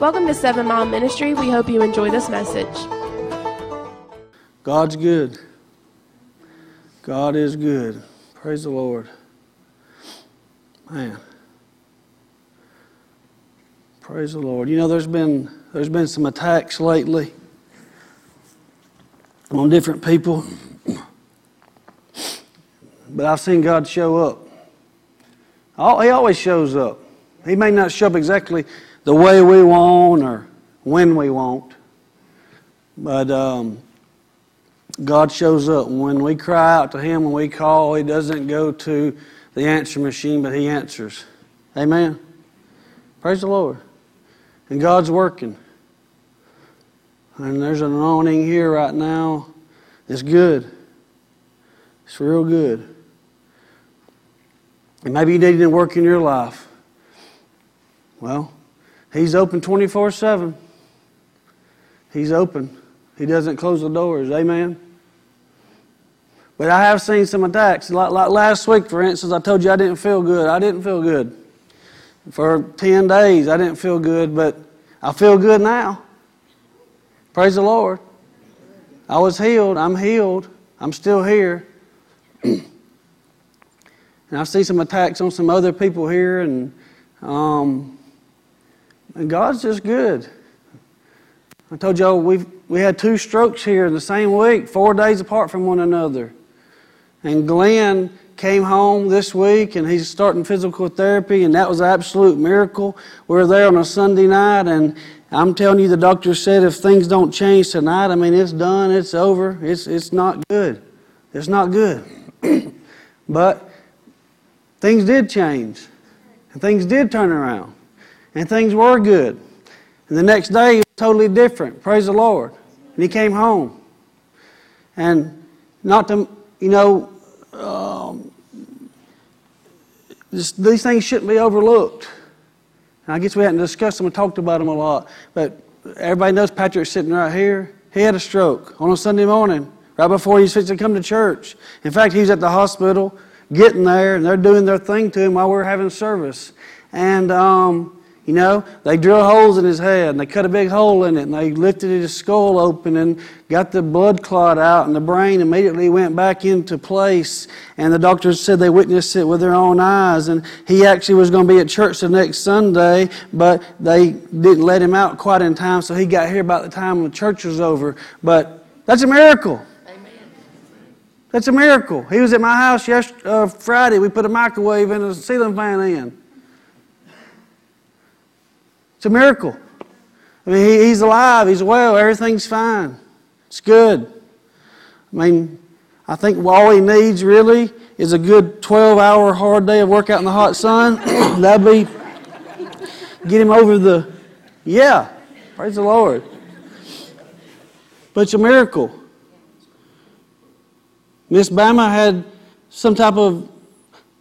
Welcome to Seven Mile Ministry. We hope you enjoy this message. God's good. God is good. Praise the Lord. Man. Praise the Lord. You know, there's been there's been some attacks lately on different people, but I've seen God show up. He always shows up. He may not show up exactly the way we want or when we want, but um, God shows up. When we cry out to Him, when we call, He doesn't go to the answer machine, but He answers. Amen. Praise the Lord. And God's working. And there's an anointing here right now. It's good. It's real good. And maybe you need to work in your life. Well, He's open 24 7. He's open. He doesn't close the doors. Amen. But I have seen some attacks. Like, like last week, for instance, I told you I didn't feel good. I didn't feel good. For 10 days, I didn't feel good, but I feel good now. Praise the Lord. I was healed. I'm healed. I'm still here. and I see some attacks on some other people here, and, um, and God's just good. I told y'all we we had two strokes here in the same week, four days apart from one another. And Glenn came home this week and he's starting physical therapy, and that was an absolute miracle. We were there on a Sunday night, and I'm telling you, the doctor said if things don't change tonight, I mean, it's done, it's over, it's, it's not good. It's not good. but things did change, and things did turn around, and things were good. And the next day, was totally different. Praise the Lord. And he came home. And not to, you know, um, this, these things shouldn't be overlooked. And I guess we hadn't discussed them and talked about them a lot. But everybody knows Patrick's sitting right here. He had a stroke on a Sunday morning, right before he was supposed to come to church. In fact, he was at the hospital getting there, and they're doing their thing to him while we are having service. And um, you know, they drilled holes in his head and they cut a big hole in it and they lifted his skull open and got the blood clot out and the brain immediately went back into place. And the doctors said they witnessed it with their own eyes. And he actually was going to be at church the next Sunday, but they didn't let him out quite in time, so he got here about the time when church was over. But that's a miracle. That's a miracle. He was at my house yesterday, uh, Friday. We put a microwave and a ceiling fan in. It's a miracle. I mean, he, he's alive, he's well, everything's fine. It's good. I mean, I think all he needs really is a good 12 hour hard day of work out in the hot sun. That'd be, get him over the, yeah, praise the Lord. But it's a miracle. Miss Bama had some type of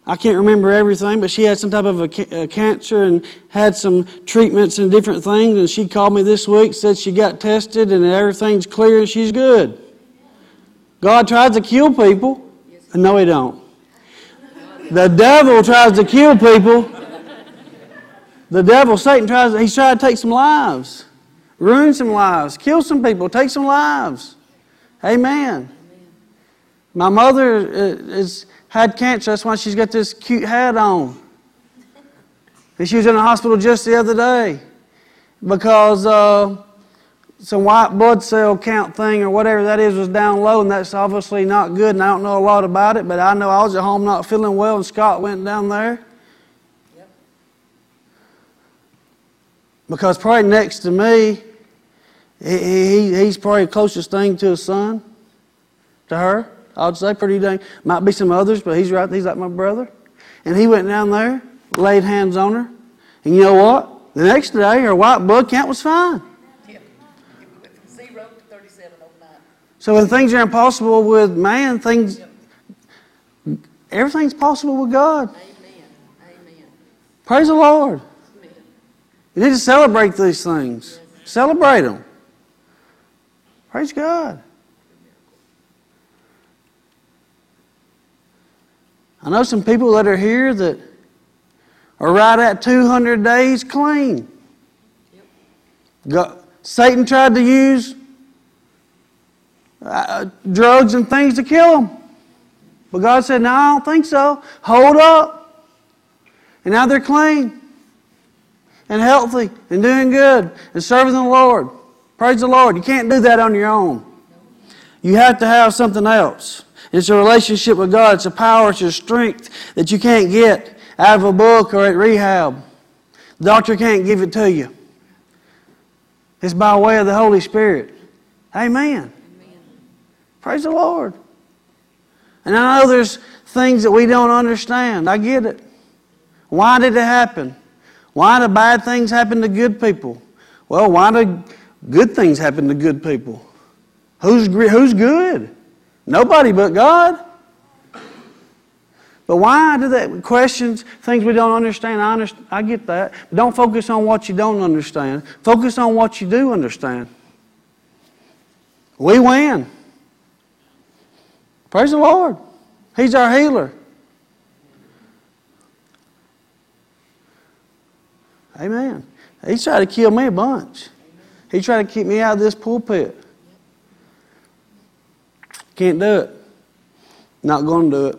I can't remember everything, but she had some type of a, a, cancer and had some treatments and different things. And she called me this week, said she got tested and everything's clear and she's good. God tries to kill people. No, He don't. The devil tries to kill people. The devil, Satan, tries. He's trying to take some lives, ruin some lives, kill some people, take some lives. Amen. My mother uh, is had cancer. That's why she's got this cute hat on. And she was in the hospital just the other day because uh, some white blood cell count thing or whatever that is was down low, and that's obviously not good. And I don't know a lot about it, but I know I was at home not feeling well, and Scott went down there. Because probably next to me, he, he, he's probably the closest thing to a son, to her. I'd say pretty dang. Might be some others, but he's right. He's like my brother. And he went down there, laid hands on her. And you know what? The next day, her white blood count was fine. Zero to 37 overnight. So when things are impossible with man, things, everything's possible with God. Amen. Amen. Praise the Lord. Amen. You need to celebrate these things. Celebrate them. Praise God. I know some people that are here that are right at 200 days clean. God, Satan tried to use uh, drugs and things to kill them. But God said, No, I don't think so. Hold up. And now they're clean and healthy and doing good and serving the Lord. Praise the Lord. You can't do that on your own. You have to have something else. It's a relationship with God. It's a power, it's a strength that you can't get out of a book or at rehab. The doctor can't give it to you. It's by way of the Holy Spirit. Amen. Amen. Praise the Lord. And I know there's things that we don't understand. I get it. Why did it happen? Why do bad things happen to good people? Well, why do good things happen to good people? Who's, who's good? Nobody but God. But why do that? Questions, things we don't understand. I, understand, I get that. But don't focus on what you don't understand. Focus on what you do understand. We win. Praise the Lord. He's our healer. Amen. He tried to kill me a bunch. He tried to keep me out of this pulpit. Can't do it. Not going to do it.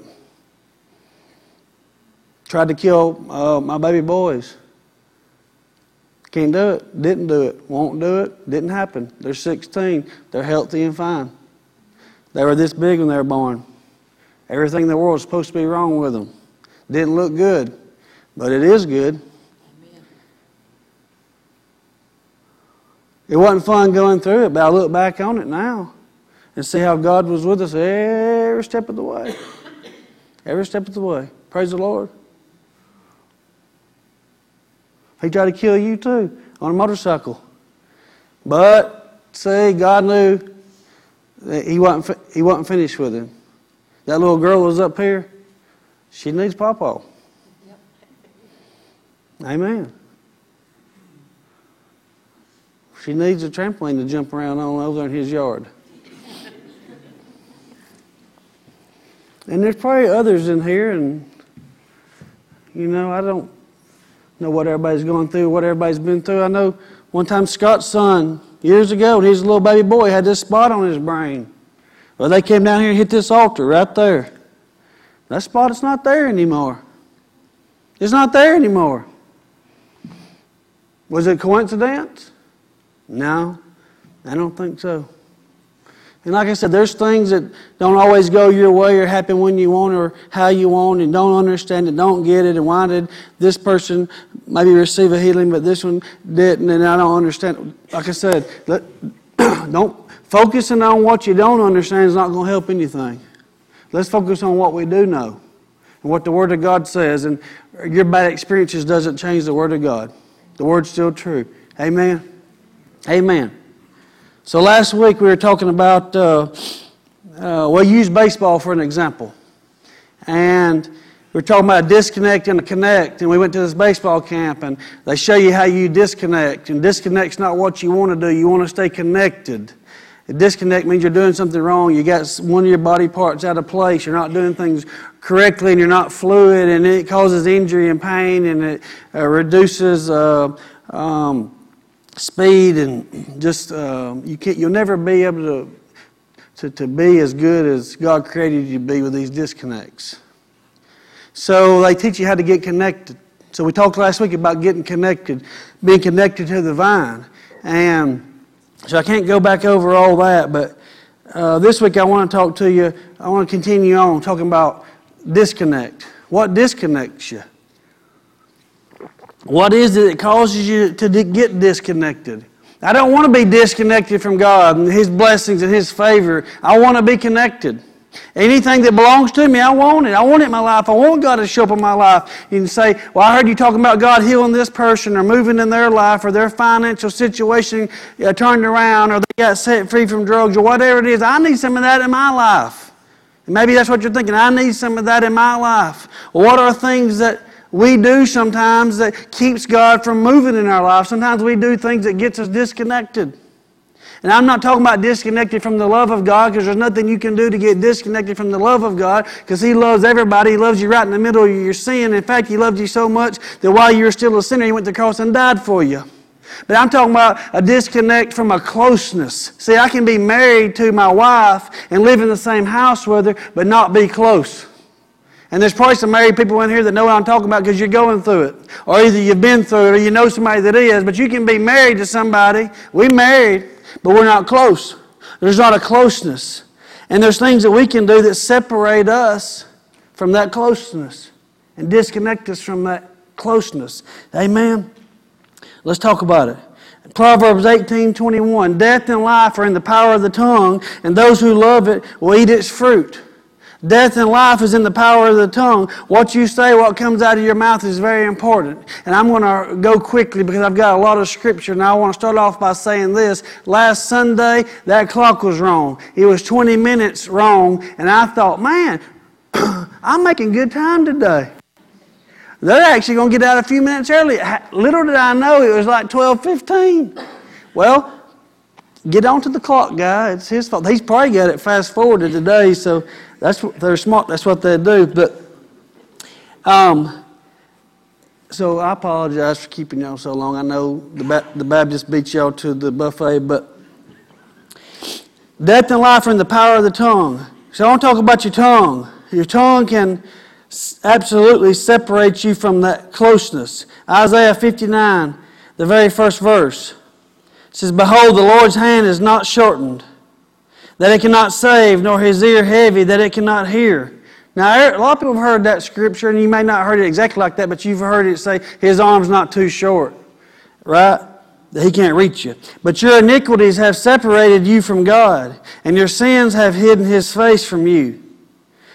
Tried to kill uh, my baby boys. Can't do it. Didn't do it. Won't do it. Didn't happen. They're 16. They're healthy and fine. They were this big when they were born. Everything in the world is supposed to be wrong with them. Didn't look good, but it is good. It wasn't fun going through it, but I look back on it now and see how God was with us every step of the way. Every step of the way. Praise the Lord. He tried to kill you too on a motorcycle. But, see, God knew that he wasn't, he wasn't finished with him. That little girl was up here. She needs Papa. Yep. Amen. She needs a trampoline to jump around on over in his yard. And there's probably others in here, and you know, I don't know what everybody's going through, what everybody's been through. I know one time Scott's son, years ago, when he was a little baby boy, had this spot on his brain. Well, they came down here and hit this altar right there. That spot is not there anymore. It's not there anymore. Was it coincidence? No, I don't think so. And like I said, there's things that don't always go your way or happen when you want or how you want and don't understand it, don't get it, and why did this person maybe receive a healing but this one didn't, and I don't understand. Like I said, let, don't focusing on what you don't understand is not going to help anything. Let's focus on what we do know and what the Word of God says. And your bad experiences doesn't change the Word of God. The Word's still true. Amen. Amen. So last week we were talking about, uh, uh, well, use baseball for an example. And we were talking about disconnect and connect. And we went to this baseball camp and they show you how you disconnect. And disconnect's not what you want to do, you want to stay connected. Disconnect means you're doing something wrong. You got one of your body parts out of place. You're not doing things correctly, and you're not fluid, and it causes injury and pain, and it uh, reduces uh, um, speed and just um, you can't you'll never be able to, to to be as good as God created you to be with these disconnects. So they teach you how to get connected. So we talked last week about getting connected, being connected to the vine, and so I can't go back over all that. But uh, this week I want to talk to you. I want to continue on talking about disconnect. What disconnects you? What is it that causes you to get disconnected? I don't want to be disconnected from God and His blessings and His favor. I want to be connected. Anything that belongs to me, I want it. I want it in my life. I want God to show up in my life. Can say, Well, I heard you talking about God healing this person or moving in their life or their financial situation uh, turned around or they got set free from drugs or whatever it is. I need some of that in my life. And maybe that's what you're thinking. I need some of that in my life. Well, what are things that we do sometimes that keeps God from moving in our life. Sometimes we do things that gets us disconnected. And I'm not talking about disconnected from the love of God because there's nothing you can do to get disconnected from the love of God because He loves everybody. He loves you right in the middle of your sin. In fact, He loved you so much that while you were still a sinner, He went to the cross and died for you. But I'm talking about a disconnect from a closeness. See, I can be married to my wife and live in the same house with her, but not be close. And there's probably some married people in here that know what I'm talking about because you're going through it. Or either you've been through it or you know somebody that is. But you can be married to somebody. We married, but we're not close. There's not a closeness. And there's things that we can do that separate us from that closeness and disconnect us from that closeness. Amen? Let's talk about it. Proverbs 18 21. Death and life are in the power of the tongue, and those who love it will eat its fruit. Death and life is in the power of the tongue. What you say, what comes out of your mouth is very important. And I'm going to go quickly because I've got a lot of scripture. And I want to start off by saying this. Last Sunday, that clock was wrong. It was 20 minutes wrong. And I thought, man, I'm making good time today. They're actually going to get out a few minutes early. Little did I know it was like 12:15. Well, get onto the clock, guy. It's his fault. He's probably got it fast forwarded today, so that's what they're smart. That's what they do. But um, so I apologize for keeping y'all so long. I know the ba- the Baptist beat y'all to the buffet, but death and life are in the power of the tongue. So I want to talk about your tongue. Your tongue can absolutely separate you from that closeness. Isaiah 59, the very first verse, says, Behold, the Lord's hand is not shortened, that it cannot save, nor his ear heavy, that it cannot hear. Now, er, a lot of people have heard that scripture, and you may not have heard it exactly like that, but you've heard it say, His arm's not too short, right? That He can't reach you. But your iniquities have separated you from God, and your sins have hidden His face from you,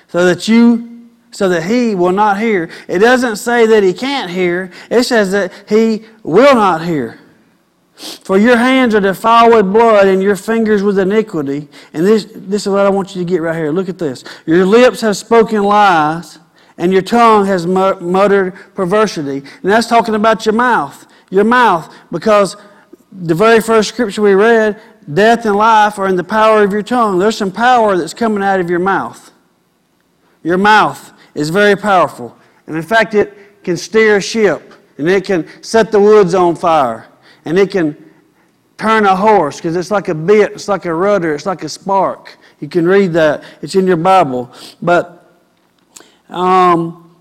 so that you so that he will not hear. It doesn't say that he can't hear, it says that he will not hear. For your hands are defiled with blood and your fingers with iniquity. And this, this is what I want you to get right here. Look at this. Your lips have spoken lies, and your tongue has muttered perversity. And that's talking about your mouth. Your mouth, because the very first scripture we read, death and life are in the power of your tongue. There's some power that's coming out of your mouth. Your mouth is very powerful. And in fact, it can steer a ship, and it can set the woods on fire and it can turn a horse because it's like a bit, it's like a rudder, it's like a spark. You can read that, it's in your Bible. But um,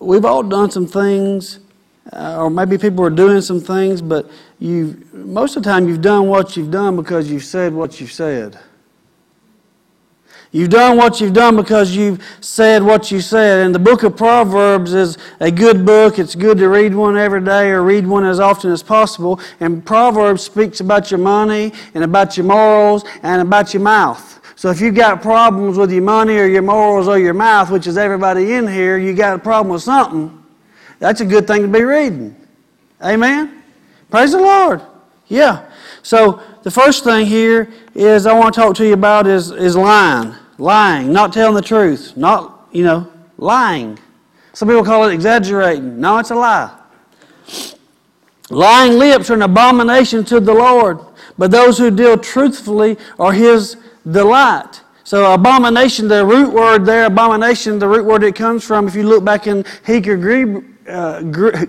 we've all done some things, uh, or maybe people are doing some things, but you most of the time you've done what you've done because you've said what you've said. You've done what you've done because you've said what you said. And the book of Proverbs is a good book. It's good to read one every day or read one as often as possible. And Proverbs speaks about your money and about your morals and about your mouth. So if you've got problems with your money or your morals or your mouth, which is everybody in here, you got a problem with something, that's a good thing to be reading. Amen? Praise the Lord. Yeah. So the first thing here is I want to talk to you about is, is lying. Lying, not telling the truth, not, you know, lying. Some people call it exaggerating. No, it's a lie. Lying lips are an abomination to the Lord, but those who deal truthfully are His delight. So, abomination, the root word there, abomination, the root word it comes from, if you look back in Greek, uh,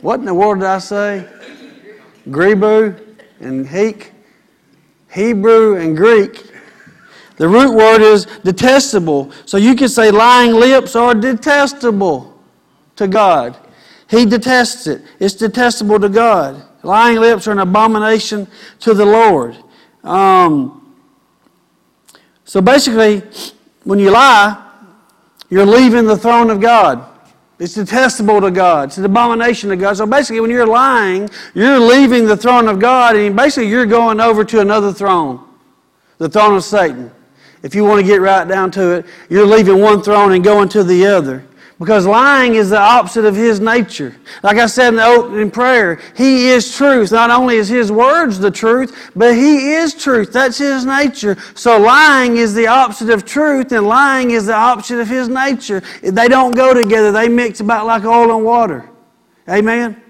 what in the world did I say? Grebu and Heek. Hebrew and Greek, the root word is detestable. So you could say lying lips are detestable to God. He detests it. It's detestable to God. Lying lips are an abomination to the Lord. Um, so basically, when you lie, you're leaving the throne of God. It's detestable to God. It's an abomination to God. So basically, when you're lying, you're leaving the throne of God, and basically you're going over to another throne, the throne of Satan. If you want to get right down to it, you're leaving one throne and going to the other. Because lying is the opposite of his nature. Like I said in the opening prayer, he is truth. Not only is his words the truth, but he is truth. That's his nature. So lying is the opposite of truth, and lying is the opposite of his nature. They don't go together, they mix about like oil and water. Amen?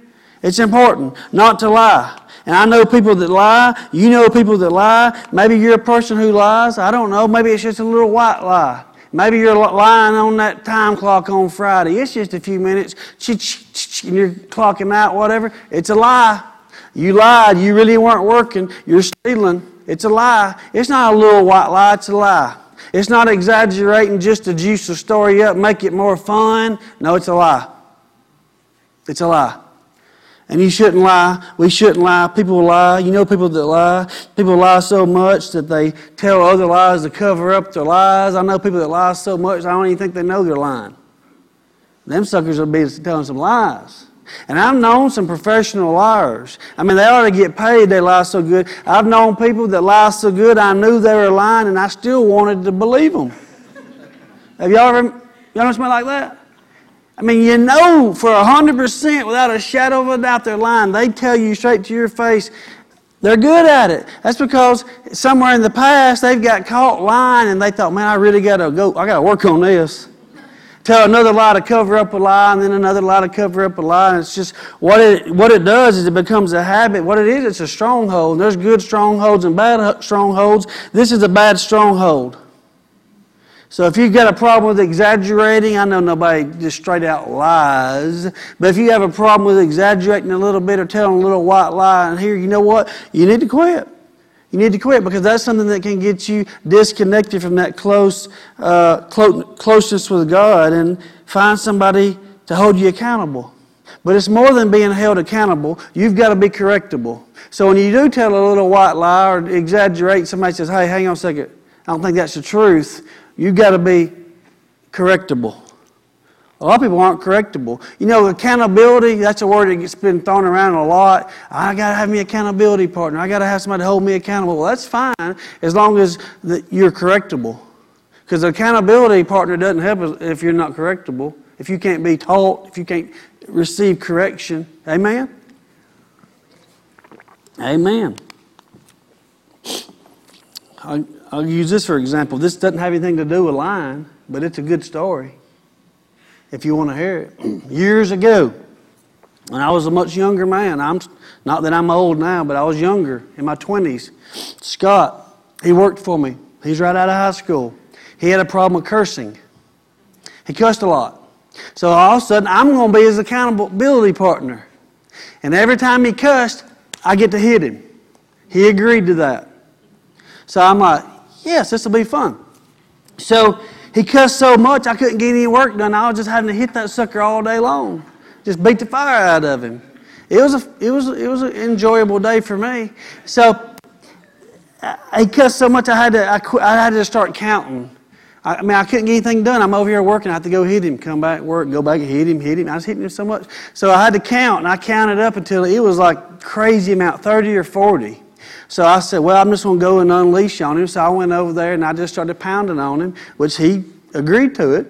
It's important not to lie. And I know people that lie. You know people that lie. Maybe you're a person who lies. I don't know. Maybe it's just a little white lie. Maybe you're lying on that time clock on Friday. It's just a few minutes, and you're clocking out, whatever. It's a lie. You lied. You really weren't working. You're stealing. It's a lie. It's not a little white lie, it's a lie. It's not exaggerating just to juice the story up, make it more fun. No, it's a lie. It's a lie. And you shouldn't lie. We shouldn't lie. People lie. You know people that lie. People lie so much that they tell other lies to cover up their lies. I know people that lie so much I don't even think they know they're lying. Them suckers will be telling some lies. And I've known some professional liars. I mean, they ought to get paid, they lie so good. I've known people that lie so good, I knew they were lying, and I still wanted to believe them. Have y'all ever, y'all know somebody like that? I mean, you know for 100% without a shadow of a doubt they're lying. They tell you straight to your face, they're good at it. That's because somewhere in the past they've got caught lying and they thought, man, I really got to go, I got to work on this tell another lie to cover up a lie, and then another lie to cover up a lie. And it's just what it what it does is it becomes a habit. What it is, it's a stronghold. There's good strongholds and bad strongholds. This is a bad stronghold. So if you've got a problem with exaggerating, I know nobody just straight out lies, but if you have a problem with exaggerating a little bit or telling a little white lie, and here, you know what? You need to quit. You need to quit because that's something that can get you disconnected from that close uh, clo- closeness with God and find somebody to hold you accountable. But it's more than being held accountable. You've got to be correctable. So when you do tell a little white lie or exaggerate, somebody says, hey, hang on a second, I don't think that's the truth. You've got to be correctable. A lot of people aren't correctable. You know, accountability, that's a word that gets been thrown around a lot. I got to have me accountability partner. I got to have somebody to hold me accountable. Well, that's fine as long as you're correctable. Because accountability partner doesn't help if you're not correctable, if you can't be taught, if you can't receive correction. Amen? Amen. I'll, I'll use this for example. This doesn't have anything to do with lying, but it's a good story if you want to hear it. Years ago, when I was a much younger man, I'm not that I'm old now, but I was younger in my 20s. Scott, he worked for me. He's right out of high school. He had a problem with cursing. He cussed a lot. So all of a sudden, I'm going to be his accountability partner. And every time he cussed, I get to hit him. He agreed to that. So I'm like, yes, this will be fun. So he cussed so much I couldn't get any work done. I was just having to hit that sucker all day long, just beat the fire out of him. It was a, it was, it was an enjoyable day for me. So uh, he cussed so much I had to, I, I had to start counting. I, I mean, I couldn't get anything done. I'm over here working. I have to go hit him, come back, work, go back and hit him, hit him. I was hitting him so much. So I had to count, and I counted up until it was like crazy amount, 30 or 40. So I said, well, I'm just going to go and unleash on him. So I went over there and I just started pounding on him, which he agreed to it.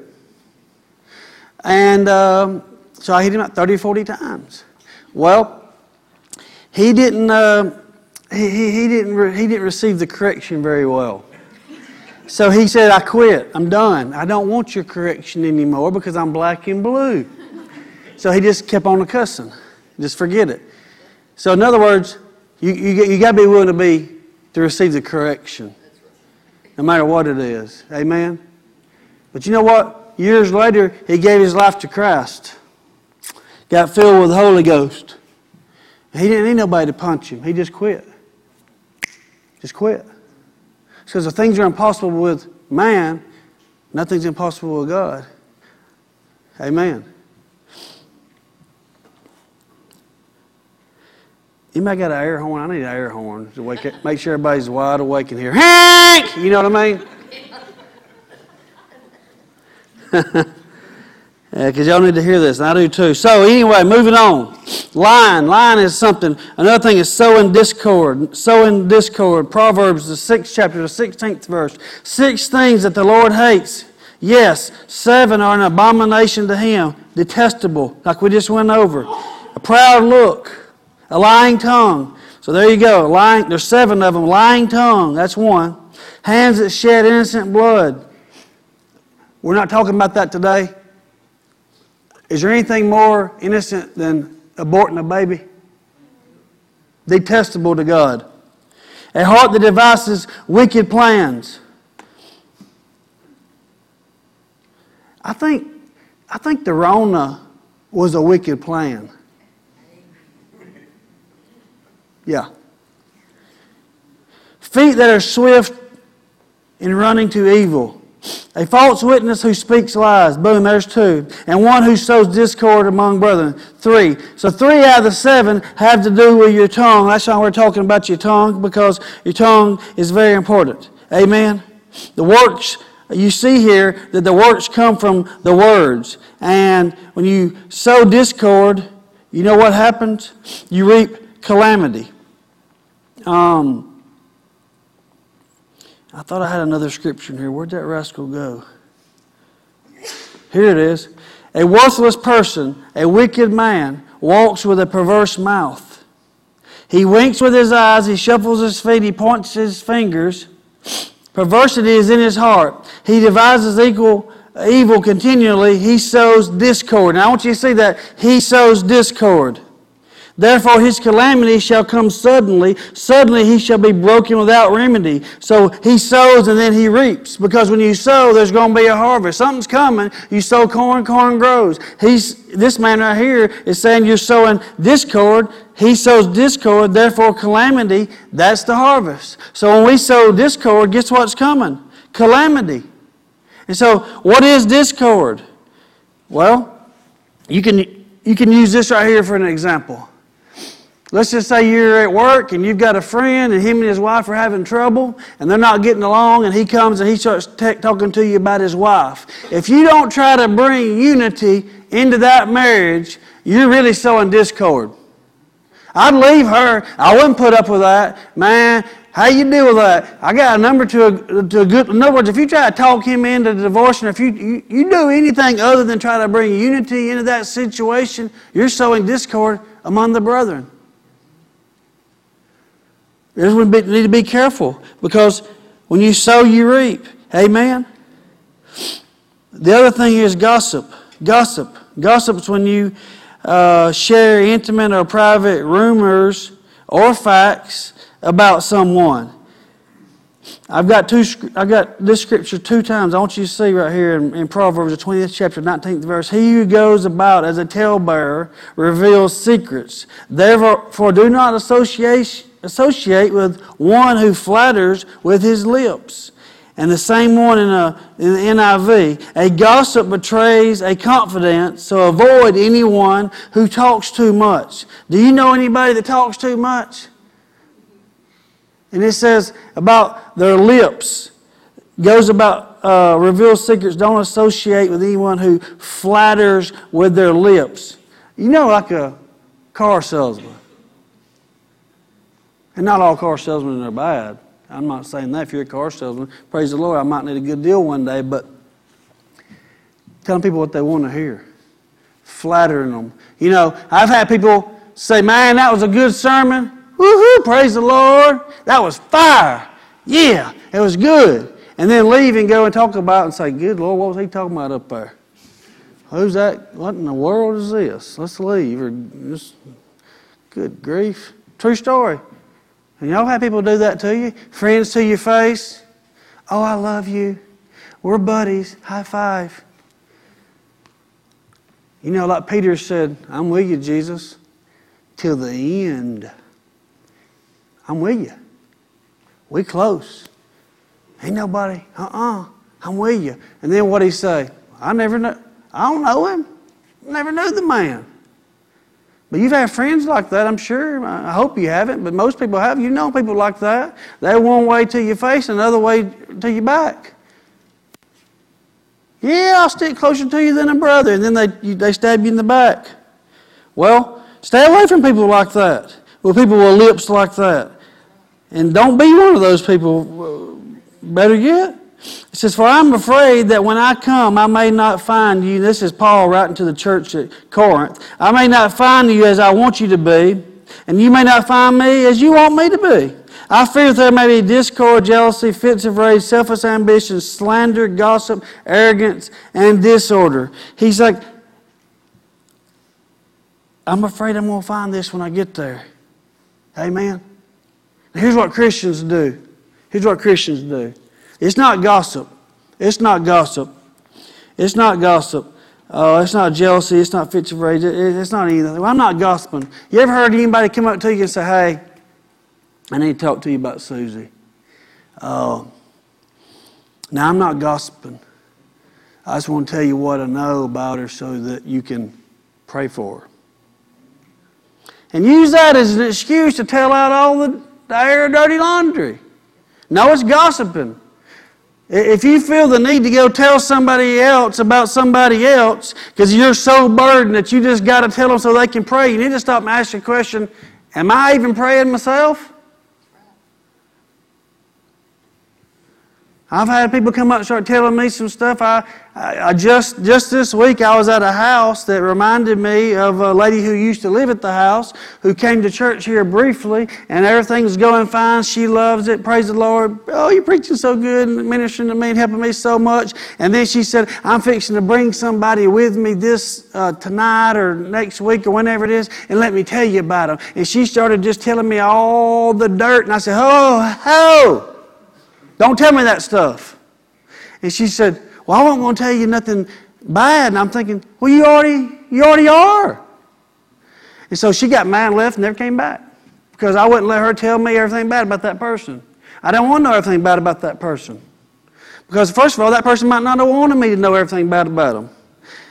And um, so I hit him about 30 or 40 times. Well, he didn't, uh, he, he, didn't re- he didn't receive the correction very well. So he said, I quit. I'm done. I don't want your correction anymore because I'm black and blue. So he just kept on cussing. Just forget it. So, in other words, you, you, you got to be willing to be to receive the correction, no matter what it is. Amen. But you know what? Years later, he gave his life to Christ. Got filled with the Holy Ghost. He didn't need nobody to punch him. He just quit. Just quit. Because the things are impossible with man, nothing's impossible with God. Amen. Anybody got an air horn? I need an air horn to wake up, make sure everybody's wide awake in here. Hank! You know what I mean? Because y'all need to hear this, and I do too. So, anyway, moving on. Lying. Lying is something. Another thing is sowing discord. Sowing discord. Proverbs, the sixth chapter, the 16th verse. Six things that the Lord hates. Yes, seven are an abomination to him, detestable, like we just went over. A proud look a lying tongue. So there you go. Lying. There's seven of them. Lying tongue. That's one. Hands that shed innocent blood. We're not talking about that today. Is there anything more innocent than aborting a baby? Detestable to God. A heart that devises wicked plans. I think, I think the Rona was a wicked plan. Yeah. Feet that are swift in running to evil. A false witness who speaks lies. Boom, there's two. And one who sows discord among brethren. Three. So three out of the seven have to do with your tongue. That's why we're talking about your tongue, because your tongue is very important. Amen. The works you see here that the works come from the words. And when you sow discord, you know what happens? You reap calamity. Um, I thought I had another scripture in here. Where'd that rascal go? Here it is. A worthless person, a wicked man, walks with a perverse mouth. He winks with his eyes, he shuffles his feet, he points his fingers. Perversity is in his heart. He devises equal evil continually. He sows discord. Now I want you to see that. He sows discord. Therefore, his calamity shall come suddenly. Suddenly, he shall be broken without remedy. So he sows and then he reaps. Because when you sow, there's going to be a harvest. Something's coming. You sow corn, corn grows. He's, this man right here is saying you're sowing discord. He sows discord, therefore, calamity. That's the harvest. So when we sow discord, guess what's coming? Calamity. And so, what is discord? Well, you can, you can use this right here for an example. Let's just say you're at work and you've got a friend and him and his wife are having trouble and they're not getting along and he comes and he starts talking to you about his wife. If you don't try to bring unity into that marriage, you're really sowing discord. I'd leave her. I wouldn't put up with that. Man, how you deal with that? I got a number to a, to a good. In other words, if you try to talk him into divorce, and if you, you, you do anything other than try to bring unity into that situation, you're sowing discord among the brethren. We need to be careful because when you sow, you reap. Amen. The other thing is gossip. Gossip. Gossip is when you uh, share intimate or private rumors or facts about someone. I've got two. I got this scripture two times. I want you to see right here in, in Proverbs, the twentieth chapter, nineteenth verse. He who goes about as a talebearer reveals secrets. Therefore, do not associate associate with one who flatters with his lips. And the same one in, a, in the NIV. A gossip betrays a confidence, so avoid anyone who talks too much. Do you know anybody that talks too much? And it says about their lips, goes about uh, reveal secrets. Don't associate with anyone who flatters with their lips. You know, like a car salesman. And not all car salesmen are bad. I'm not saying that if you're a car salesman. Praise the Lord, I might need a good deal one day, but telling people what they want to hear, flattering them. You know, I've had people say, Man, that was a good sermon. Woohoo, praise the Lord. That was fire. Yeah, it was good. And then leave and go and talk about it and say, Good Lord, what was he talking about up there? Who's that? What in the world is this? Let's leave. Or just, good grief. True story. And y'all have people do that to you? Friends to your face? Oh, I love you. We're buddies. High five. You know, like Peter said, I'm with you, Jesus, till the end. I'm with you. We close. Ain't nobody, uh-uh, I'm with you. And then what he say? I never know, I don't know him. Never knew the man. But you've had friends like that, I'm sure. I hope you haven't, but most people have. You know people like that. They're one way to your face, another way to your back. Yeah, I'll stick closer to you than a brother, and then they, they stab you in the back. Well, stay away from people like that, with people with lips like that. And don't be one of those people. Uh, better yet, it says, For I'm afraid that when I come, I may not find you. This is Paul writing to the church at Corinth. I may not find you as I want you to be, and you may not find me as you want me to be. I fear there may be discord, jealousy, fits of rage, selfish ambition, slander, gossip, arrogance, and disorder. He's like, I'm afraid I'm going to find this when I get there. Amen. Here's what Christians do. Here's what Christians do. It's not gossip. It's not gossip. It's not gossip. Uh, it's not jealousy. It's not fits of rage. It, it's not anything. Well, I'm not gossiping. You ever heard anybody come up to you and say, hey, I need to talk to you about Susie? Uh, now, I'm not gossiping. I just want to tell you what I know about her so that you can pray for her. And use that as an excuse to tell out all the, the air dirty laundry. No, it's gossiping. If you feel the need to go tell somebody else about somebody else because you're so burdened that you just got to tell them so they can pray, you need to stop and ask the question Am I even praying myself? I've had people come up and start telling me some stuff. I, I, just just this week I was at a house that reminded me of a lady who used to live at the house, who came to church here briefly, and everything's going fine. She loves it. Praise the Lord. Oh, you're preaching so good and ministering to me and helping me so much. And then she said, I'm fixing to bring somebody with me this uh, tonight or next week or whenever it is, and let me tell you about them. And she started just telling me all the dirt, and I said, Oh, oh. Don't tell me that stuff. And she said, Well, I wasn't going to tell you nothing bad. And I'm thinking, Well, you already, you already are. And so she got mad and left and never came back. Because I wouldn't let her tell me everything bad about that person. I don't want to know everything bad about that person. Because, first of all, that person might not have wanted me to know everything bad about them.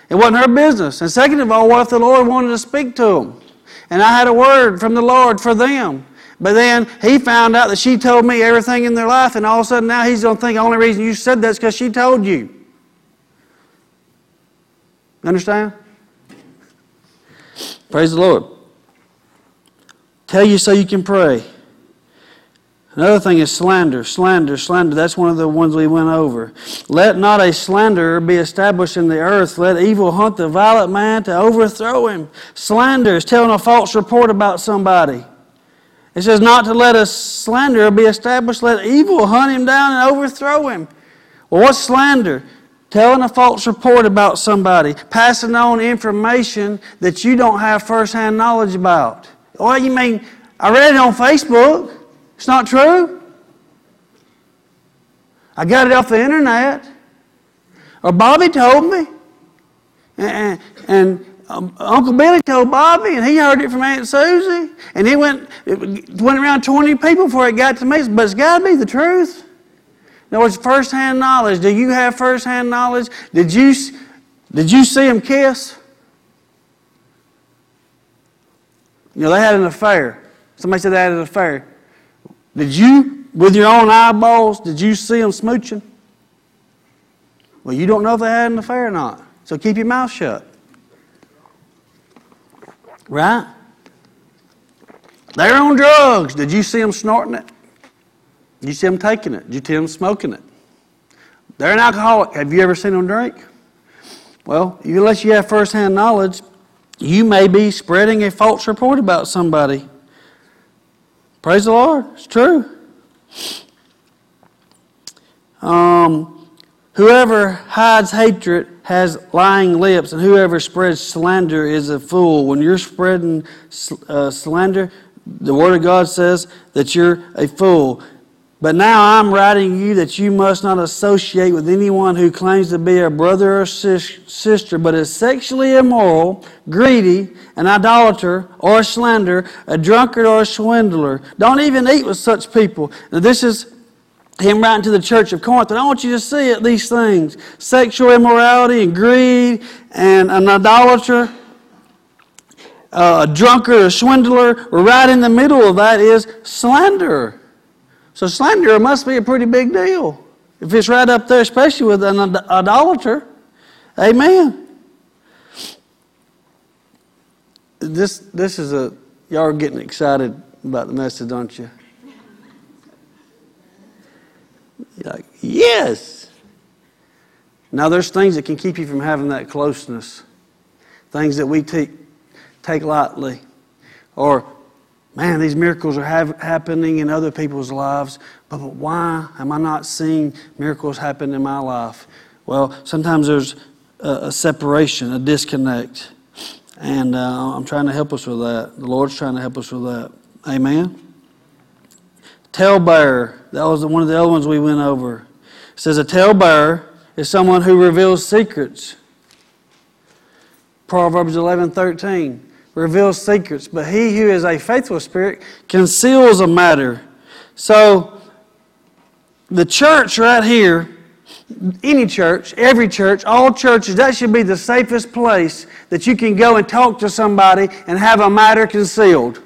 It wasn't her business. And second of all, what if the Lord wanted to speak to them? And I had a word from the Lord for them. But then he found out that she told me everything in their life, and all of a sudden now he's going to think the only reason you said that is because she told you. Understand? Praise the Lord. Tell you so you can pray. Another thing is slander, slander, slander. That's one of the ones we went over. Let not a slanderer be established in the earth. Let evil hunt the violent man to overthrow him. Slander is telling a false report about somebody. It says not to let a slanderer be established, let evil hunt him down and overthrow him. Well, what's slander? Telling a false report about somebody, passing on information that you don't have firsthand knowledge about. Well, you mean, I read it on Facebook. It's not true. I got it off the internet. Or Bobby told me. And, and um, Uncle Billy told Bobby, and he heard it from Aunt Susie, and it went it went around 20 people before it got to me. But it's got to be the truth. No, it's firsthand knowledge. Do you have firsthand knowledge? Did you did you see them kiss? You know, they had an affair. Somebody said they had an affair. Did you, with your own eyeballs, did you see them smooching? Well, you don't know if they had an affair or not. So keep your mouth shut. Right? They're on drugs. Did you see them snorting it? Did you see them taking it? Did you see them smoking it? They're an alcoholic. Have you ever seen them drink? Well, unless you have firsthand knowledge, you may be spreading a false report about somebody. Praise the Lord. It's true. Um, whoever hides hatred has lying lips, and whoever spreads slander is a fool. When you're spreading uh, slander, the Word of God says that you're a fool. But now I'm writing you that you must not associate with anyone who claims to be a brother or sis- sister, but is sexually immoral, greedy, an idolater, or a slanderer, a drunkard, or a swindler. Don't even eat with such people. Now, this is him writing to the church of Corinth. And I want you to see it, these things sexual immorality and greed and an idolater, uh, a drunkard, a swindler. Right in the middle of that is slander. So slander must be a pretty big deal. If it's right up there, especially with an idolater. Amen. This, this is a, y'all are getting excited about the message, aren't you? You're like, yes. Now, there's things that can keep you from having that closeness, things that we take, take lightly. Or, man, these miracles are have, happening in other people's lives, but, but why am I not seeing miracles happen in my life? Well, sometimes there's a, a separation, a disconnect. And uh, I'm trying to help us with that. The Lord's trying to help us with that. Amen. Talebearer. That was one of the other ones we went over. It says a talebearer is someone who reveals secrets. Proverbs 11 13 reveals secrets, but he who is a faithful spirit conceals a matter. So, the church right here, any church, every church, all churches, that should be the safest place that you can go and talk to somebody and have a matter concealed.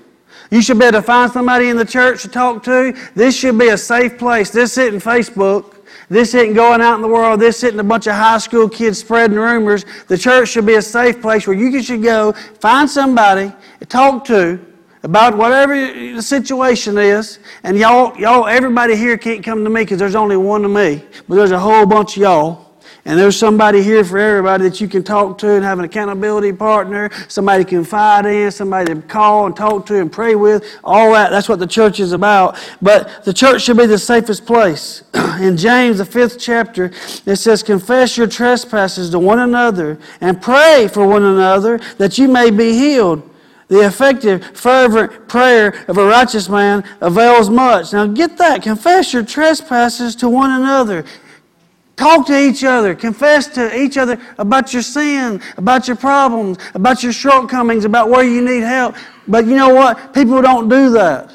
You should be able to find somebody in the church to talk to. This should be a safe place. This isn't Facebook. This isn't going out in the world. This isn't a bunch of high school kids spreading rumors. The church should be a safe place where you should go, find somebody, to talk to about whatever the situation is. And y'all, y'all, everybody here can't come to me because there's only one of me, but there's a whole bunch of y'all. And there's somebody here for everybody that you can talk to and have an accountability partner, somebody to confide in, somebody to call and talk to and pray with. All that, that's what the church is about. But the church should be the safest place. in James, the fifth chapter, it says, Confess your trespasses to one another and pray for one another that you may be healed. The effective, fervent prayer of a righteous man avails much. Now get that. Confess your trespasses to one another. Talk to each other. Confess to each other about your sin, about your problems, about your shortcomings, about where you need help. But you know what? People don't do that.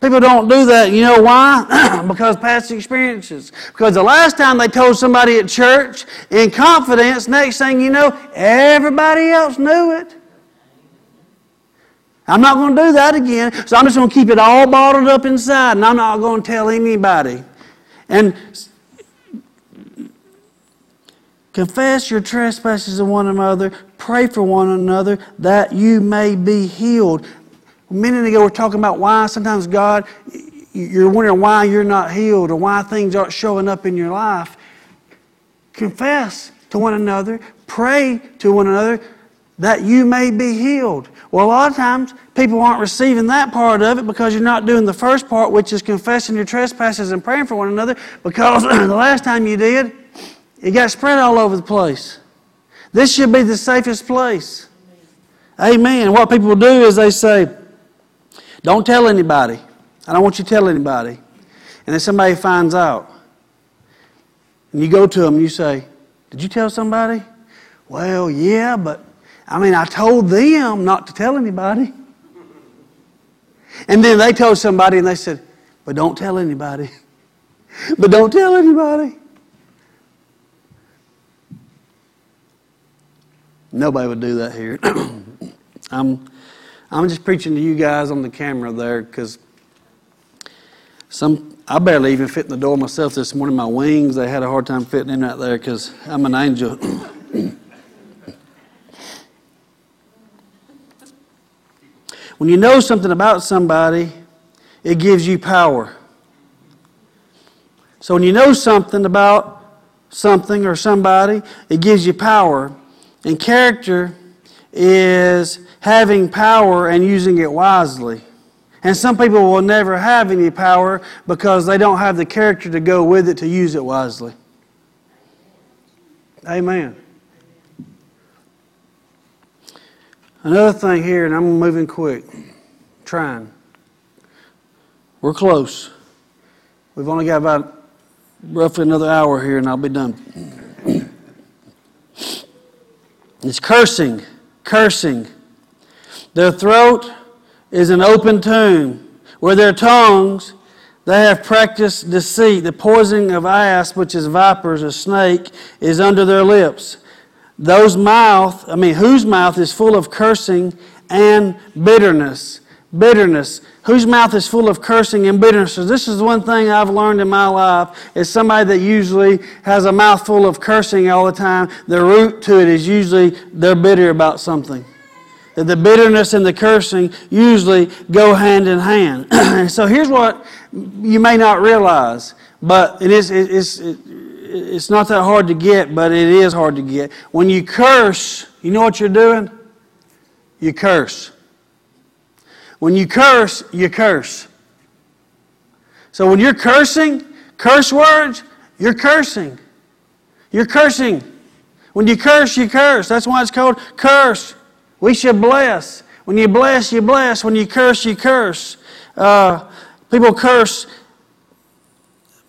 People don't do that. You know why? because past experiences. Because the last time they told somebody at church in confidence, next thing you know, everybody else knew it. I'm not going to do that again. So I'm just going to keep it all bottled up inside and I'm not going to tell anybody. And Confess your trespasses to one another. Pray for one another that you may be healed. A minute ago, we are talking about why sometimes God, you're wondering why you're not healed or why things aren't showing up in your life. Confess to one another. Pray to one another that you may be healed. Well, a lot of times people aren't receiving that part of it because you're not doing the first part, which is confessing your trespasses and praying for one another, because the last time you did, it got spread all over the place. This should be the safest place. Amen. What people do is they say, Don't tell anybody. I don't want you to tell anybody. And then somebody finds out. And you go to them and you say, Did you tell somebody? Well, yeah, but I mean, I told them not to tell anybody. And then they told somebody and they said, But don't tell anybody. but don't tell anybody. Nobody would do that here. I'm, I'm just preaching to you guys on the camera there because some I barely even fit in the door myself this morning. My wings, they had a hard time fitting in right there because I'm an angel. when you know something about somebody, it gives you power. So when you know something about something or somebody, it gives you power. And character is having power and using it wisely. And some people will never have any power because they don't have the character to go with it to use it wisely. Amen. Another thing here, and I'm moving quick, trying. We're close. We've only got about roughly another hour here, and I'll be done. It's cursing, cursing. Their throat is an open tomb. Where their tongues, they have practiced deceit. The poisoning of asp, which is vipers, a snake, is under their lips. Those mouth, I mean, whose mouth is full of cursing and bitterness bitterness. Whose mouth is full of cursing and bitterness? So this is one thing i've learned in my life is somebody that usually has a mouth full of cursing all the time the root to it is usually they're bitter about something. The bitterness and the cursing usually go hand in hand. So here's what you may not realize but it is it's, it's not that hard to get but it is hard to get. When you curse you know what you're doing? You curse when you curse, you curse. So when you're cursing, curse words, you're cursing. You're cursing. When you curse, you curse. That's why it's called curse. We should bless. When you bless, you bless. When you curse, you curse. Uh, people curse,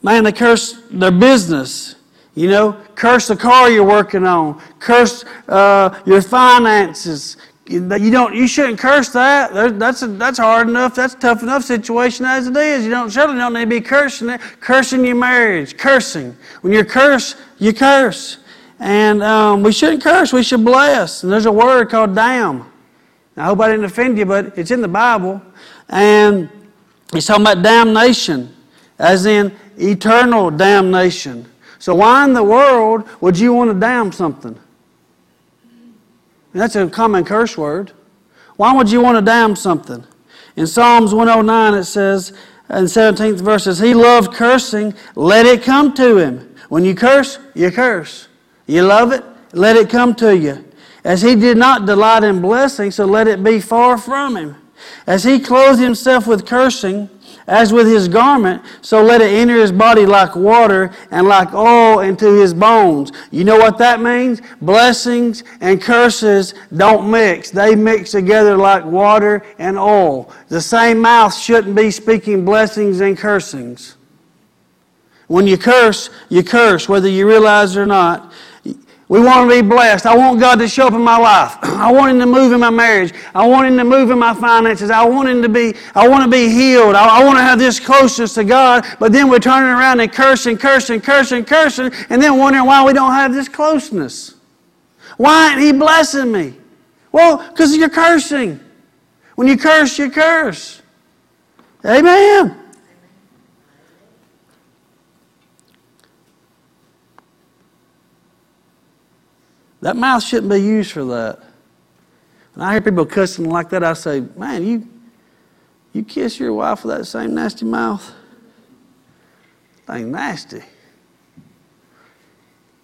man, they curse their business. You know, curse the car you're working on. Curse uh, your finances. You don't. You shouldn't curse that. That's a, that's hard enough. That's tough enough situation as it is. You don't certainly don't need to be cursing it. Cursing your marriage. Cursing. When you curse, you curse. And um, we shouldn't curse. We should bless. And there's a word called damn. I hope I didn't offend you, but it's in the Bible. And it's talking about damnation, as in eternal damnation. So, why in the world would you want to damn something? That's a common curse word. Why would you want to damn something? In Psalms 109, it says, in 17th verses, He loved cursing, let it come to Him. When you curse, you curse. You love it, let it come to you. As He did not delight in blessing, so let it be far from Him. As He clothed Himself with cursing, as with his garment, so let it enter his body like water and like oil into his bones. You know what that means? Blessings and curses don't mix. They mix together like water and oil. The same mouth shouldn't be speaking blessings and cursings. When you curse, you curse, whether you realize it or not. We want to be blessed. I want God to show up in my life. I want Him to move in my marriage. I want Him to move in my finances. I want Him to be, I want to be healed. I, I want to have this closeness to God. But then we're turning around and cursing, cursing, cursing, cursing, and then wondering why we don't have this closeness. Why ain't He blessing me? Well, because you're cursing. When you curse, you curse. Amen. That mouth shouldn't be used for that. When I hear people cussing like that, I say, man, you, you kiss your wife with that same nasty mouth? Thing nasty.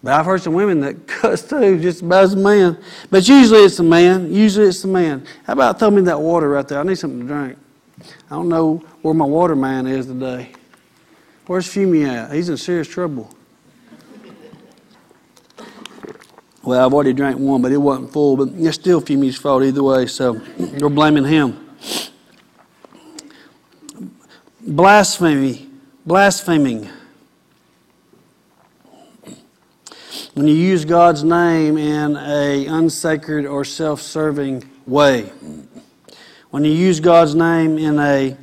But I've heard some women that cuss too, just about as a man. But usually it's a man. Usually it's a man. How about throw me that water right there? I need something to drink. I don't know where my water man is today. Where's Fumi at? He's in serious trouble. Well, I've already drank one, but it wasn't full. But it's still Fumi's fault either way, so we're blaming him. Blasphemy, blaspheming. When you use God's name in a unsacred or self-serving way. When you use God's name in a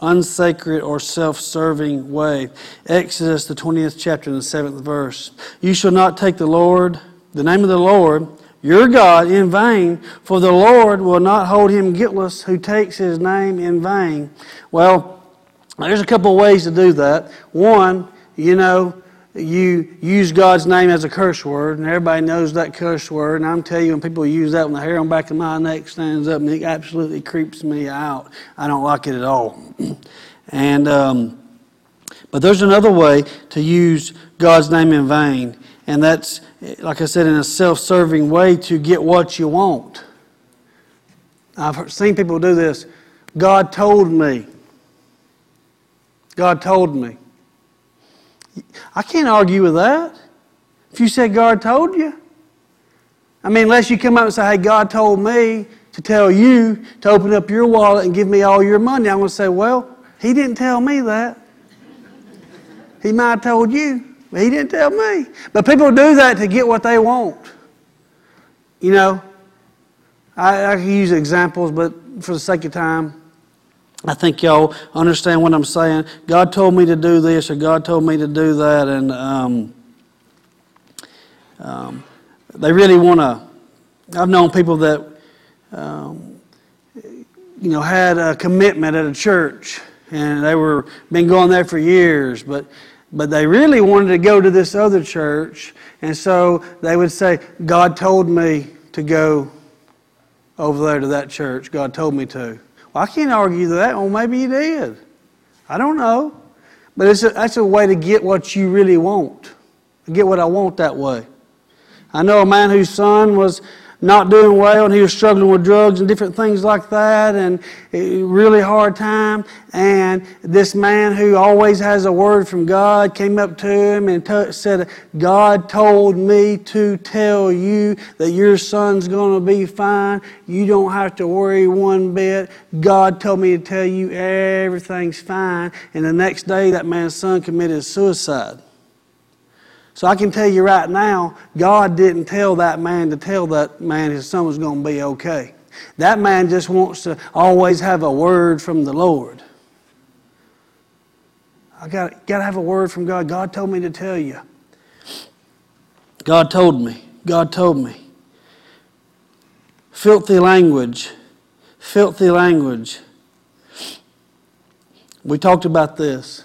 unsacred or self-serving way. Exodus the 20th chapter and the 7th verse. You shall not take the Lord the name of the Lord, your God, in vain, for the Lord will not hold him guiltless who takes his name in vain. Well, there's a couple of ways to do that. One, you know, you use God's name as a curse word, and everybody knows that curse word. And I'm telling you, when people use that, when the hair on the back of my neck stands up, and it absolutely creeps me out. I don't like it at all. and um, but there's another way to use God's name in vain, and that's like I said, in a self serving way to get what you want. I've seen people do this. God told me. God told me. I can't argue with that. If you said God told you. I mean, unless you come up and say, hey, God told me to tell you to open up your wallet and give me all your money, I'm going to say, well, He didn't tell me that. He might have told you. He didn't tell me. But people do that to get what they want. You know, I, I can use examples, but for the sake of time, I think y'all understand what I'm saying. God told me to do this, or God told me to do that, and um, um, they really want to. I've known people that, um, you know, had a commitment at a church, and they were been going there for years, but but they really wanted to go to this other church, and so they would say, God told me to go over there to that church. God told me to. Well, I can't argue that. Well, maybe he did. I don't know. But it's a, that's a way to get what you really want. Get what I want that way. I know a man whose son was not doing well and he was struggling with drugs and different things like that and really hard time. And this man who always has a word from god came up to him and t- said god told me to tell you that your son's going to be fine. You don't have to worry one bit. God told me to tell you everything's fine. And the next day that man's son committed suicide So I can tell you right now, God didn't tell that man to tell that man his son was going to be okay. That man just wants to always have a word from the Lord. I got, got to have a word from God. God told me to tell you. God told me. God told me. Filthy language. Filthy language. We talked about this.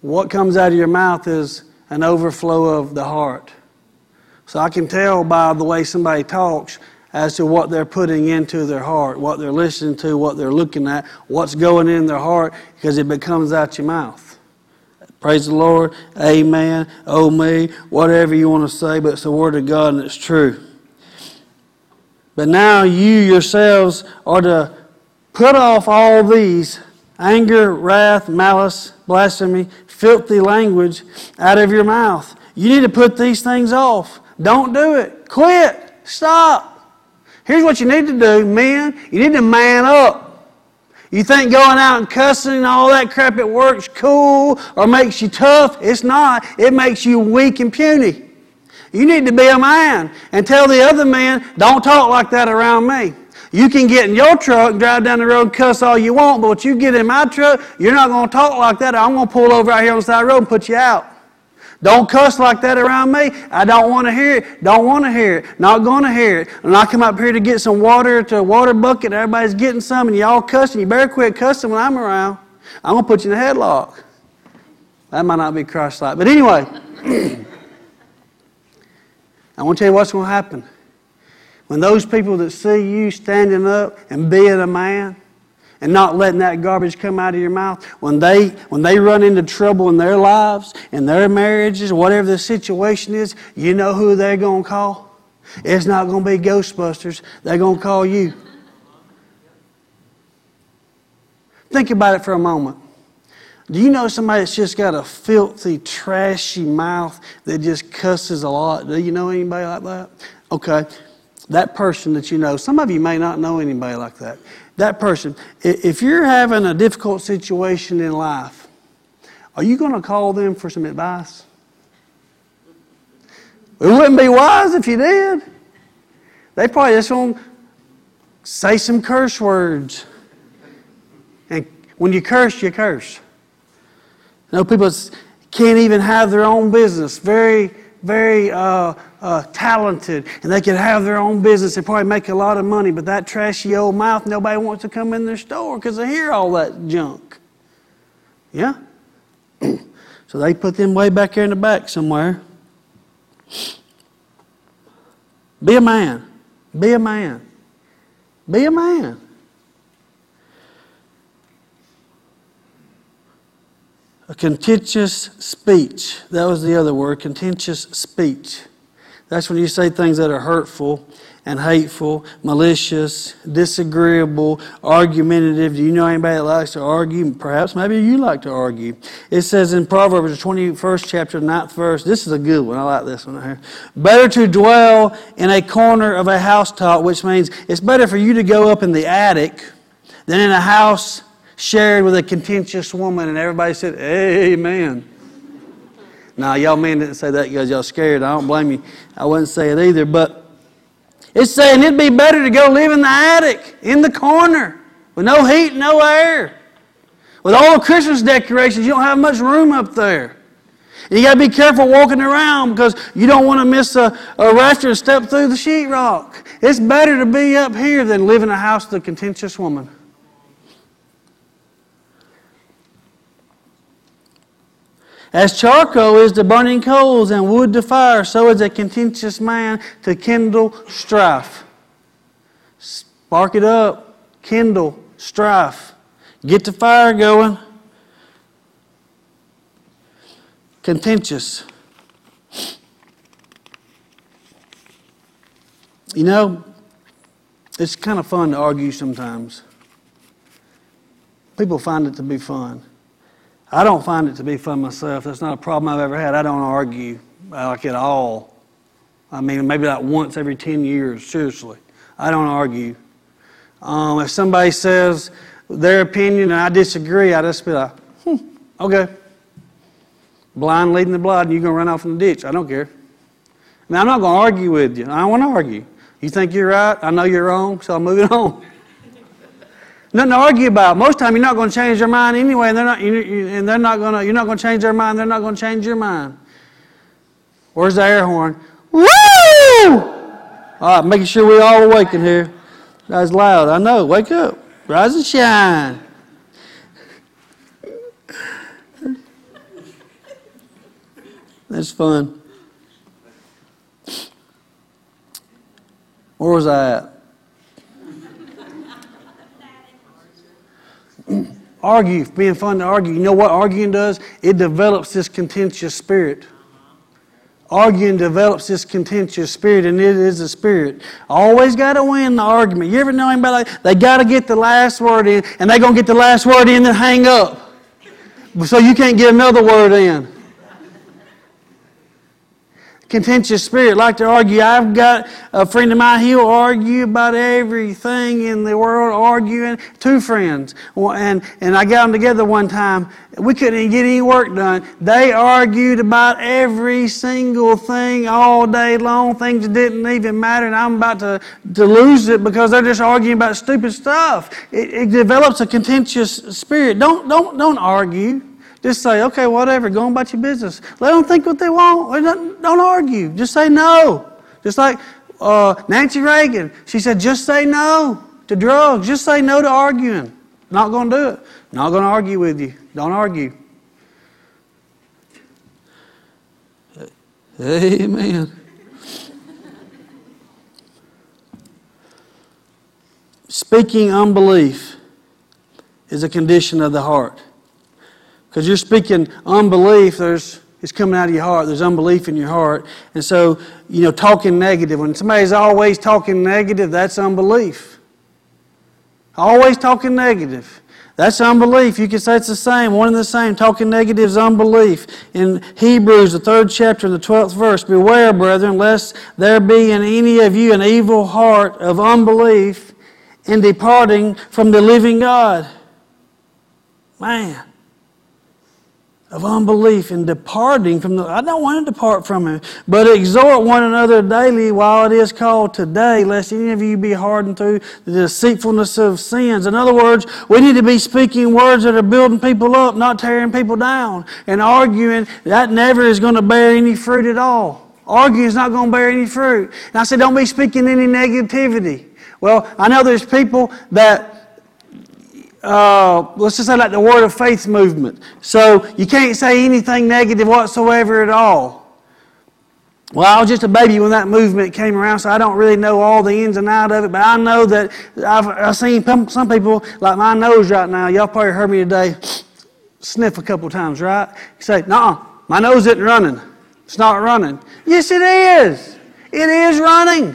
What comes out of your mouth is an overflow of the heart. So I can tell by the way somebody talks as to what they're putting into their heart, what they're listening to, what they're looking at, what's going in their heart, because it becomes out your mouth. Praise the Lord. Amen. Oh me. Whatever you want to say, but it's the Word of God and it's true. But now you yourselves are to put off all these anger, wrath, malice, blasphemy, filthy language out of your mouth. You need to put these things off. Don't do it. Quit. Stop. Here's what you need to do, men. You need to man up. You think going out and cussing and all that crap at work's cool or makes you tough? It's not. It makes you weak and puny. You need to be a man and tell the other man, don't talk like that around me. You can get in your truck and drive down the road cuss all you want, but when you get in my truck, you're not going to talk like that. I'm going to pull over out here on the side of the road and put you out. Don't cuss like that around me. I don't want to hear it. Don't want to hear it. Not going to hear it. And I come up here to get some water to a water bucket, everybody's getting some, and y'all cussing. You better quit cussing when I'm around. I'm going to put you in a headlock. That might not be Christ like. But anyway, I want to tell you what's going to happen. When those people that see you standing up and being a man, and not letting that garbage come out of your mouth, when they, when they run into trouble in their lives, in their marriages, whatever the situation is, you know who they're going to call? It's not going to be Ghostbusters. They're going to call you. Think about it for a moment. Do you know somebody that's just got a filthy, trashy mouth that just cusses a lot? Do you know anybody like that? Okay. That person that you know, some of you may not know anybody like that that person, if you're having a difficult situation in life, are you going to call them for some advice? It wouldn't be wise if you did. They probably just want to say some curse words. And when you curse, you curse. You know, people can't even have their own business. Very, very uh, uh, talented and they could have their own business and probably make a lot of money, but that trashy old mouth, nobody wants to come in their store because they hear all that junk. Yeah? so they put them way back here in the back somewhere. Be a man. Be a man. Be a man. A contentious speech. That was the other word, contentious speech. That's when you say things that are hurtful and hateful, malicious, disagreeable, argumentative. Do you know anybody that likes to argue? Perhaps maybe you like to argue. It says in Proverbs, the 21st chapter, 9th verse, this is a good one. I like this one here. Better to dwell in a corner of a housetop, which means it's better for you to go up in the attic than in a house shared with a contentious woman. And everybody said, Amen. Now, y'all men didn't say that because y'all scared. I don't blame you. I wouldn't say it either. But it's saying it'd be better to go live in the attic, in the corner, with no heat, and no air. With all the Christmas decorations, you don't have much room up there. And you got to be careful walking around because you don't want to miss a, a rafter and step through the sheetrock. It's better to be up here than live in a house with a contentious woman. As charcoal is to burning coals and wood to fire, so is a contentious man to kindle strife. Spark it up, kindle strife. Get the fire going. Contentious. You know, it's kind of fun to argue sometimes. People find it to be fun. I don't find it to be fun myself. That's not a problem I've ever had. I don't argue like at all. I mean, maybe like once every 10 years, seriously. I don't argue. Um, if somebody says their opinion and I disagree, I just be like, hmm, okay. Blind leading the blind, and you're going to run off in the ditch. I don't care. Mean, I'm not going to argue with you. I don't want to argue. You think you're right? I know you're wrong, so I'm moving on. Nothing to argue about. Most time, you're not going to change their mind anyway, and they're not. And they're not going to. You're not going to change their mind. They're not going to change your mind. Where's the air horn? Woo! All right, making sure we all awake in here. That's loud. I know. Wake up. Rise and shine. That's fun. Where was I at? Argue, being fun to argue. You know what arguing does? It develops this contentious spirit. Arguing develops this contentious spirit, and it is a spirit. Always got to win the argument. You ever know anybody they got to get the last word in, and they're going to get the last word in and hang up. So you can't get another word in contentious spirit, like to argue. I've got a friend of mine, he'll argue about everything in the world, arguing. Two friends. And, and I got them together one time. We couldn't get any work done. They argued about every single thing all day long, things that didn't even matter, and I'm about to, to lose it because they're just arguing about stupid stuff. It, it develops a contentious spirit. Don't, don't, don't argue. Just say, okay, whatever, go on about your business. Let them think what they want. Don't argue. Just say no. Just like uh, Nancy Reagan, she said, just say no to drugs. Just say no to arguing. Not going to do it. Not going to argue with you. Don't argue. Amen. Speaking unbelief is a condition of the heart. Because you're speaking unbelief, there's it's coming out of your heart. There's unbelief in your heart. And so, you know, talking negative. When somebody's always talking negative, that's unbelief. Always talking negative. That's unbelief. You can say it's the same, one and the same. Talking negative is unbelief. In Hebrews, the third chapter, the 12th verse, Beware, brethren, lest there be in any of you an evil heart of unbelief in departing from the living God. Man of unbelief and departing from the I don't want to depart from it, but exhort one another daily while it is called today, lest any of you be hardened through the deceitfulness of sins. In other words, we need to be speaking words that are building people up, not tearing people down. And arguing, that never is going to bear any fruit at all. Arguing is not going to bear any fruit. And I said, don't be speaking any negativity. Well, I know there's people that uh, let's just say like the Word of Faith movement. So you can't say anything negative whatsoever at all. Well, I was just a baby when that movement came around, so I don't really know all the ins and outs of it. But I know that I've, I've seen some people, like my nose right now, y'all probably heard me today sniff a couple times, right? You say, nah, my nose isn't running. It's not running. Yes, it is. It is running.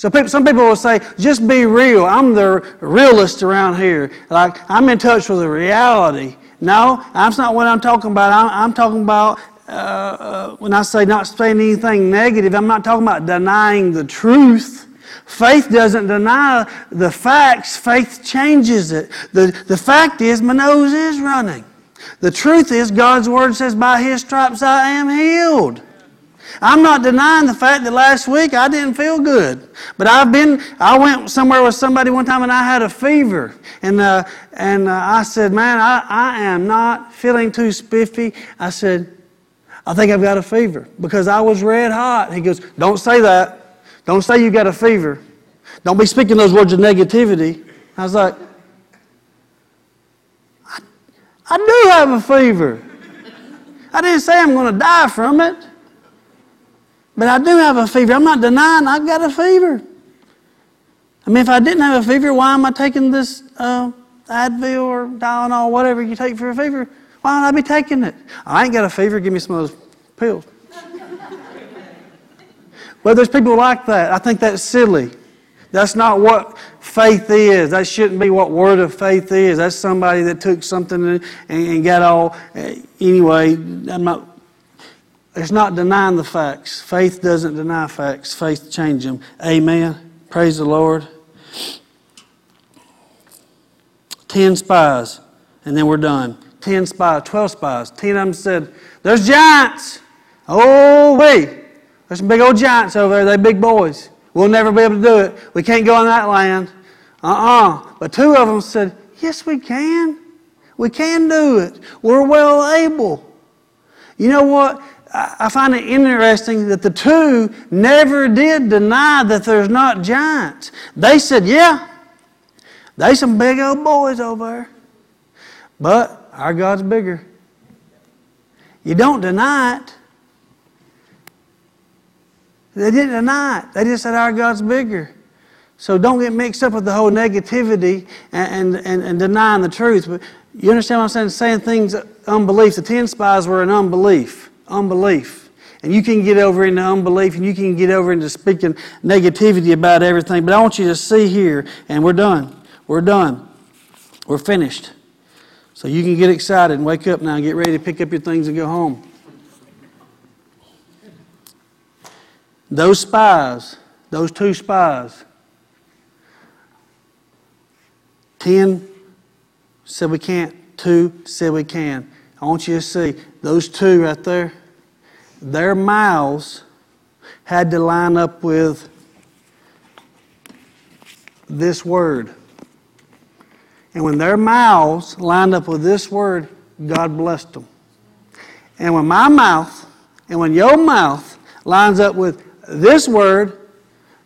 So people, some people will say, just be real. I'm the realist around here. Like, I'm in touch with the reality. No, that's not what I'm talking about. I'm, I'm talking about uh, uh, when I say not saying anything negative, I'm not talking about denying the truth. Faith doesn't deny the facts, faith changes it. The, the fact is, my nose is running. The truth is, God's Word says, by His stripes I am healed. I'm not denying the fact that last week I didn't feel good. But I've been, I went somewhere with somebody one time and I had a fever. And, uh, and uh, I said, Man, I, I am not feeling too spiffy. I said, I think I've got a fever because I was red hot. He goes, Don't say that. Don't say you got a fever. Don't be speaking those words of negativity. I was like, I, I do have a fever. I didn't say I'm going to die from it. But I do have a fever. I'm not denying I've got a fever. I mean, if I didn't have a fever, why am I taking this uh, Advil or Tylenol, whatever you take for a fever? Why don't I be taking it? I ain't got a fever. Give me some of those pills. well, there's people like that. I think that's silly. That's not what faith is. That shouldn't be what word of faith is. That's somebody that took something and, and got all. Uh, anyway, I'm not it's not denying the facts. Faith doesn't deny facts, faith changes them. Amen. Praise the Lord. Ten spies, and then we're done. 10 spies, 12 spies. 10 of them said, There's giants. Oh, wait. There's some big old giants over there. They big boys. We'll never be able to do it. We can't go in that land. Uh uh But two of them said, Yes, we can. We can do it. We're well able. You know what? I find it interesting that the two never did deny that there's not giants. They said, Yeah, they some big old boys over there. But our God's bigger. You don't deny it. They didn't deny it. They just said our God's bigger. So don't get mixed up with the whole negativity and, and, and, denying the truth. But you understand what I'm saying? Saying things, unbelief. The ten spies were in unbelief. Unbelief. And you can get over into unbelief and you can get over into speaking negativity about everything. But I want you to see here, and we're done. We're done. We're finished. So you can get excited and wake up now and get ready to pick up your things and go home. Those spies, those two spies, 10 said we can't, 2 said we can. I want you to see those two right there, their mouths had to line up with this word. And when their mouths lined up with this word, God blessed them. And when my mouth and when your mouth lines up with this word,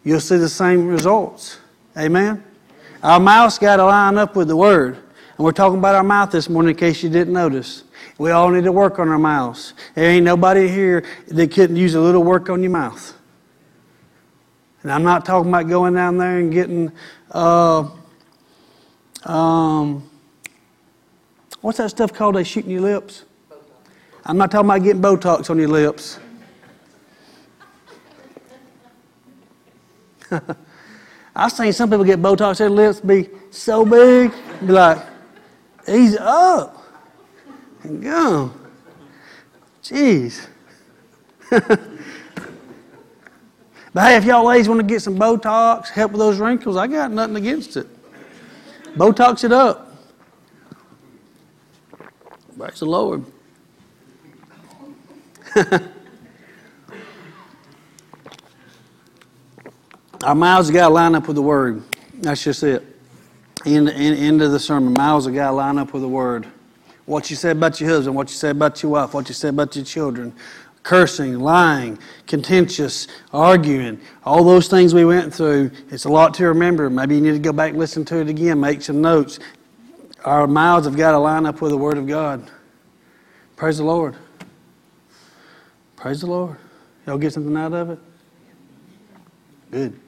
you'll see the same results. Amen? Our mouth's got to line up with the word. And we're talking about our mouth this morning in case you didn't notice. We all need to work on our mouths. There ain't nobody here that couldn't use a little work on your mouth. And I'm not talking about going down there and getting, uh, um, what's that stuff called they shoot in your lips? I'm not talking about getting Botox on your lips. I've seen some people get Botox, their lips be so big, be like, ease up and go. Jeez. but hey, if y'all ladies want to get some Botox, help with those wrinkles, I got nothing against it. Botox it up. Praise the Lord. Our mouths got to line up with the Word. That's just it. End, end, end of the sermon. Mouths got to line up with the Word. What you say about your husband, what you say about your wife, what you say about your children, cursing, lying, contentious, arguing, all those things we went through. It's a lot to remember. Maybe you need to go back and listen to it again, make some notes. Our mouths have got to line up with the Word of God. Praise the Lord. Praise the Lord. Y'all get something out of it? Good.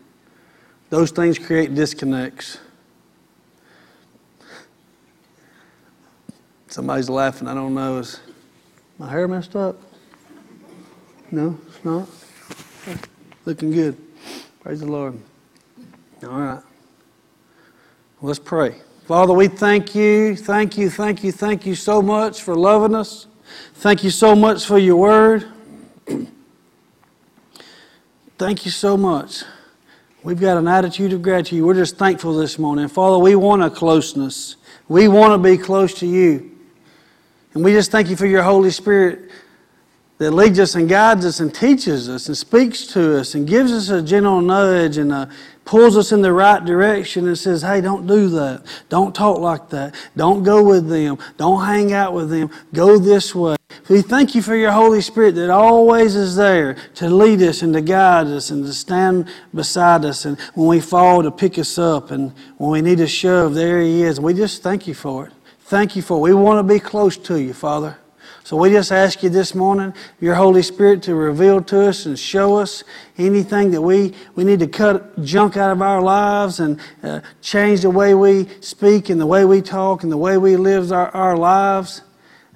Those things create disconnects. Somebody's laughing. I don't know. Is my hair messed up? No, it's not. Looking good. Praise the Lord. All right. Let's pray. Father, we thank you, thank you, thank you, thank you so much for loving us. Thank you so much for your word. thank you so much. We've got an attitude of gratitude. We're just thankful this morning. Father, we want a closeness. We want to be close to you. And we just thank you for your Holy Spirit that leads us and guides us and teaches us and speaks to us and gives us a gentle nudge and uh, pulls us in the right direction and says, hey, don't do that. Don't talk like that. Don't go with them. Don't hang out with them. Go this way. We thank you for your Holy Spirit that always is there to lead us and to guide us and to stand beside us. And when we fall, to pick us up. And when we need a shove, there He is. We just thank you for it. Thank you for it. We want to be close to you, Father. So we just ask you this morning, your Holy Spirit, to reveal to us and show us anything that we, we need to cut junk out of our lives and uh, change the way we speak and the way we talk and the way we live our, our lives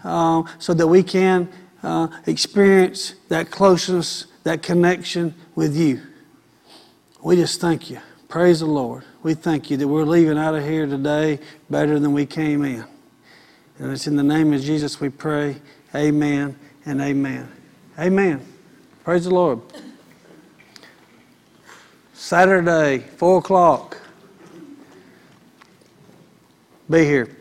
uh, so that we can uh, experience that closeness, that connection with you. We just thank you. Praise the Lord. We thank you that we're leaving out of here today better than we came in. And it's in the name of Jesus we pray. Amen and amen. Amen. Praise the Lord. Saturday, 4 o'clock. Be here.